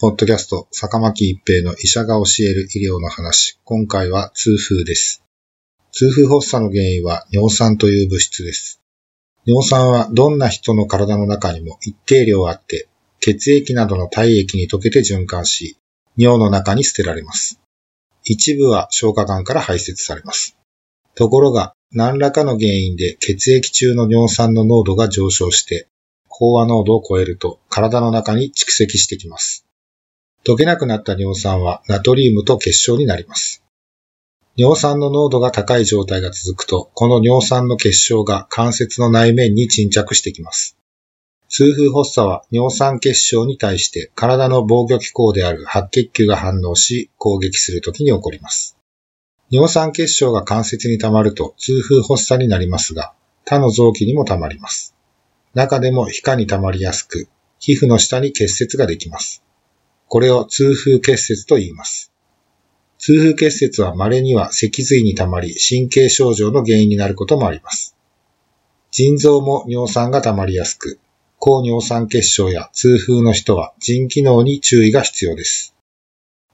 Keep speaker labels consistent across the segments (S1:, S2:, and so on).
S1: ポッドキャスト、坂巻一平の医者が教える医療の話。今回は痛風です。痛風発作の原因は尿酸という物質です。尿酸はどんな人の体の中にも一定量あって、血液などの体液に溶けて循環し、尿の中に捨てられます。一部は消化管から排泄されます。ところが、何らかの原因で血液中の尿酸の濃度が上昇して、飽和濃度を超えると体の中に蓄積してきます。溶けなくなった尿酸はナトリウムと結晶になります。尿酸の濃度が高い状態が続くと、この尿酸の結晶が関節の内面に沈着してきます。痛風発作は尿酸結晶に対して体の防御機構である白血球が反応し攻撃するときに起こります。尿酸結晶が関節に溜まると痛風発作になりますが、他の臓器にも溜まります。中でも皮下に溜まりやすく、皮膚の下に結節ができます。これを痛風結節と言います。痛風結節は稀には脊髄に溜まり神経症状の原因になることもあります。腎臓も尿酸が溜まりやすく、高尿酸結晶や痛風の人は腎機能に注意が必要です。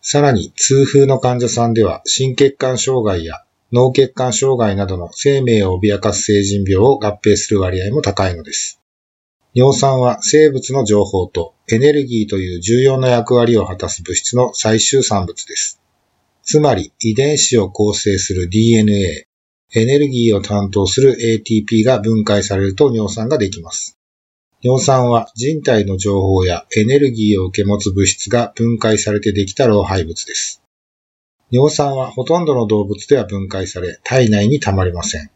S1: さらに痛風の患者さんでは心血管障害や脳血管障害などの生命を脅かす成人病を合併する割合も高いのです。尿酸は生物の情報とエネルギーという重要な役割を果たす物質の最終産物です。つまり遺伝子を構成する DNA、エネルギーを担当する ATP が分解されると尿酸ができます。尿酸は人体の情報やエネルギーを受け持つ物質が分解されてできた老廃物です。尿酸はほとんどの動物では分解され体内に溜まりません。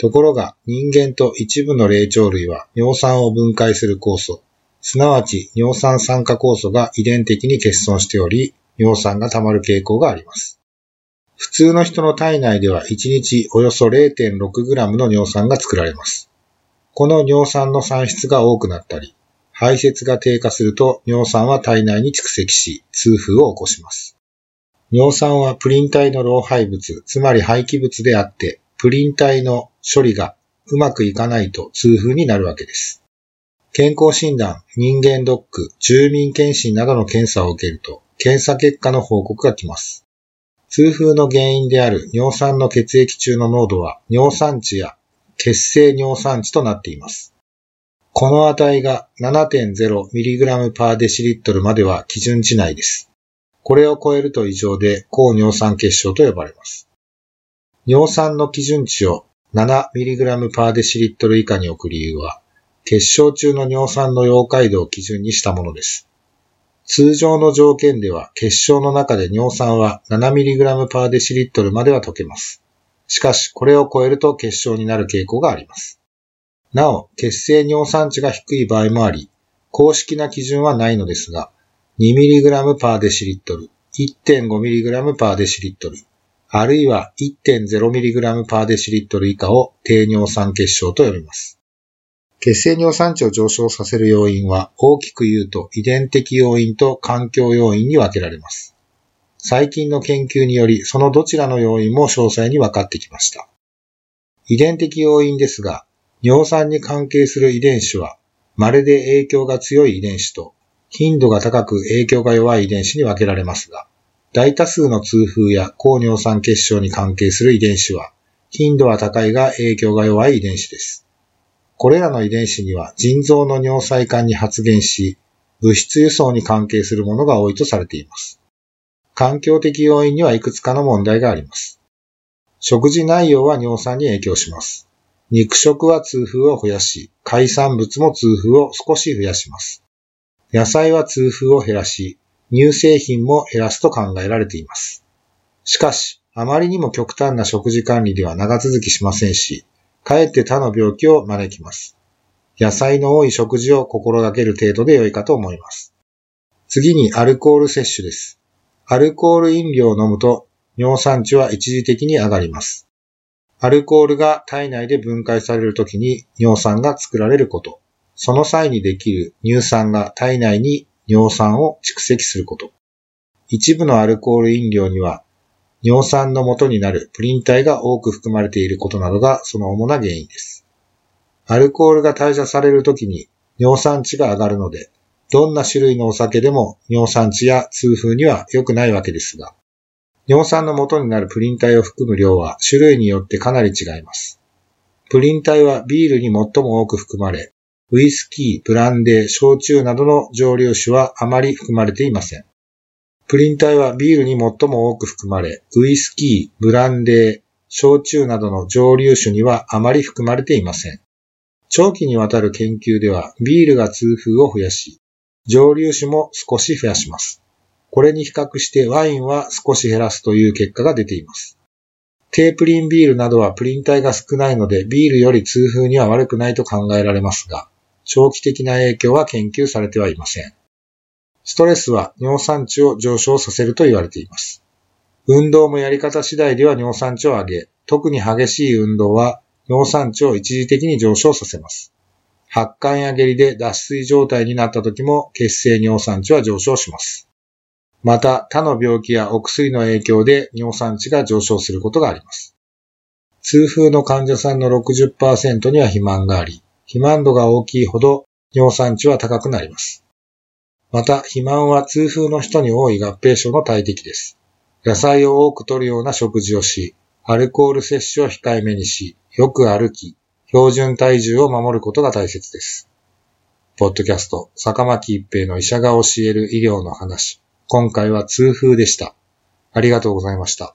S1: ところが人間と一部の霊長類は尿酸を分解する酵素、すなわち尿酸酸化酵素が遺伝的に欠損しており、尿酸が溜まる傾向があります。普通の人の体内では1日およそ 0.6g の尿酸が作られます。この尿酸の産出が多くなったり、排泄が低下すると尿酸は体内に蓄積し、痛風を起こします。尿酸はプリン体の老廃物、つまり廃棄物であって、プリン体の処理がうまくいかないと痛風になるわけです。健康診断、人間ドック、住民検診などの検査を受けると、検査結果の報告が来ます。痛風の原因である尿酸の血液中の濃度は尿酸値や血清尿酸値となっています。この値が 7.0mg パーデシリットルまでは基準値内です。これを超えると異常で高尿酸血症と呼ばれます。尿酸の基準値を 7mg パーデシリットル以下に置く理由は、血小中の尿酸の溶解度を基準にしたものです。通常の条件では血小の中で尿酸は 7mg パーデシリットルまでは溶けます。しかし、これを超えると血症になる傾向があります。なお、血清尿酸値が低い場合もあり、公式な基準はないのですが、2mg パーデシリットル、1.5mg パーデシリットル、あるいは 1.0mg パーデシリットル以下を低尿酸血症と呼びます。血清尿酸値を上昇させる要因は大きく言うと遺伝的要因と環境要因に分けられます。最近の研究によりそのどちらの要因も詳細に分かってきました。遺伝的要因ですが、尿酸に関係する遺伝子は稀で影響が強い遺伝子と頻度が高く影響が弱い遺伝子に分けられますが、大多数の痛風や高尿酸血症に関係する遺伝子は、頻度は高いが影響が弱い遺伝子です。これらの遺伝子には腎臓の尿細管に発現し、物質輸送に関係するものが多いとされています。環境的要因にはいくつかの問題があります。食事内容は尿酸に影響します。肉食は痛風を増やし、海産物も痛風を少し増やします。野菜は痛風を減らし、乳製品も減らすと考えられています。しかし、あまりにも極端な食事管理では長続きしませんし、かえって他の病気を招きます。野菜の多い食事を心がける程度で良いかと思います。次にアルコール摂取です。アルコール飲料を飲むと尿酸値は一時的に上がります。アルコールが体内で分解されるときに尿酸が作られること。その際にできる乳酸が体内に尿酸を蓄積すること。一部のアルコール飲料には尿酸の元になるプリン体が多く含まれていることなどがその主な原因です。アルコールが代謝されるときに尿酸値が上がるので、どんな種類のお酒でも尿酸値や痛風には良くないわけですが、尿酸の元になるプリン体を含む量は種類によってかなり違います。プリン体はビールに最も多く含まれ、ウイスキー、ブランデー、焼酎などの蒸留酒はあまり含まれていません。プリン体はビールに最も多く含まれ、ウイスキー、ブランデー、焼酎などの蒸留酒にはあまり含まれていません。長期にわたる研究では、ビールが痛風を増やし、蒸留酒も少し増やします。これに比較してワインは少し減らすという結果が出ています。低プリンビールなどはプリン体が少ないのでビールより痛風には悪くないと考えられますが、長期的な影響は研究されてはいません。ストレスは尿酸値を上昇させると言われています。運動もやり方次第では尿酸値を上げ、特に激しい運動は尿酸値を一時的に上昇させます。発汗や下痢で脱水状態になった時も血清尿酸値は上昇します。また他の病気やお薬の影響で尿酸値が上昇することがあります。痛風の患者さんの60%には肥満があり、肥満度が大きいほど尿酸値は高くなります。また、肥満は痛風の人に多い合併症の大敵です。野菜を多く摂るような食事をし、アルコール摂取を控えめにし、よく歩き、標準体重を守ることが大切です。ポッドキャスト、坂巻一平の医者が教える医療の話。今回は痛風でした。ありがとうございました。